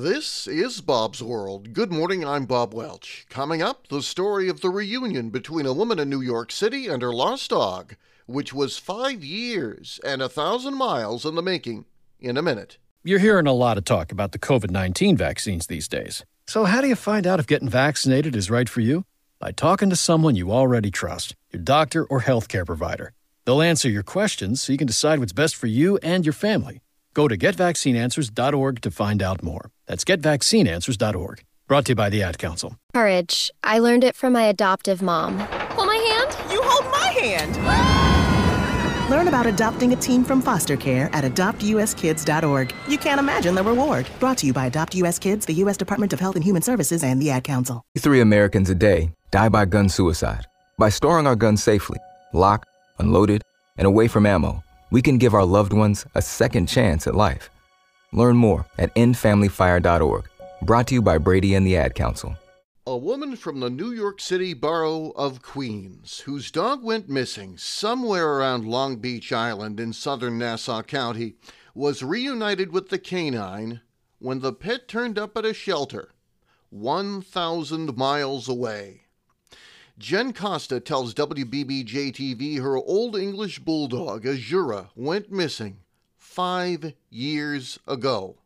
This is Bob's World. Good morning, I'm Bob Welch. Coming up, the story of the reunion between a woman in New York City and her lost dog, which was five years and a thousand miles in the making, in a minute. You're hearing a lot of talk about the COVID 19 vaccines these days. So, how do you find out if getting vaccinated is right for you? By talking to someone you already trust, your doctor or healthcare provider. They'll answer your questions so you can decide what's best for you and your family. Go to getvaccineanswers.org to find out more. That's getvaccineanswers.org. Brought to you by the Ad Council. Courage. I learned it from my adoptive mom. Hold my hand. You hold my hand. Learn about adopting a team from foster care at adoptuskids.org. You can't imagine the reward. Brought to you by Adopt US Kids, the U.S. Department of Health and Human Services, and the Ad Council. Three Americans a day die by gun suicide. By storing our guns safely, locked, unloaded, and away from ammo, we can give our loved ones a second chance at life. Learn more at endfamilyfire.org. Brought to you by Brady and the Ad Council. A woman from the New York City borough of Queens, whose dog went missing somewhere around Long Beach Island in southern Nassau County, was reunited with the canine when the pet turned up at a shelter 1,000 miles away. Jen Costa tells WBBJ TV her old English bulldog, Azura, went missing five years ago.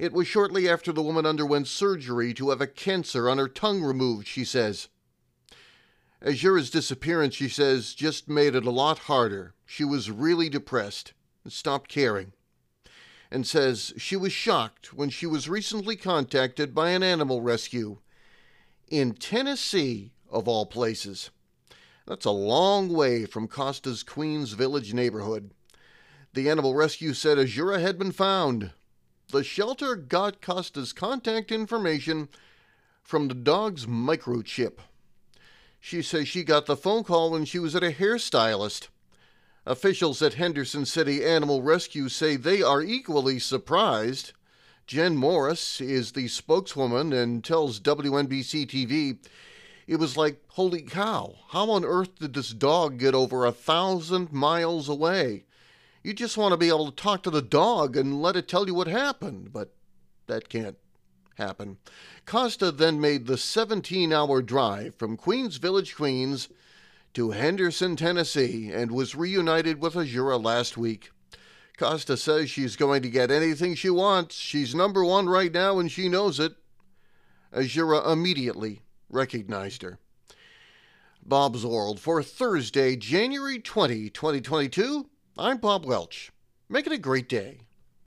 It was shortly after the woman underwent surgery to have a cancer on her tongue removed, she says. Azura's disappearance, she says, just made it a lot harder. She was really depressed and stopped caring. And says she was shocked when she was recently contacted by an animal rescue in Tennessee of all places. That's a long way from Costa's Queens Village neighborhood. The animal rescue said Azura had been found. The shelter got Costa's contact information from the dog's microchip. She says she got the phone call when she was at a hairstylist. Officials at Henderson City Animal Rescue say they are equally surprised. Jen Morris is the spokeswoman and tells WNBC TV it was like, holy cow, how on earth did this dog get over a thousand miles away? You just want to be able to talk to the dog and let it tell you what happened, but that can't happen. Costa then made the 17 hour drive from Queens Village, Queens to Henderson, Tennessee, and was reunited with Azura last week. Costa says she's going to get anything she wants. She's number one right now, and she knows it. Azura immediately recognized her. Bob's World for Thursday, January 20, 2022. I'm Bob Welch. Make it a great day.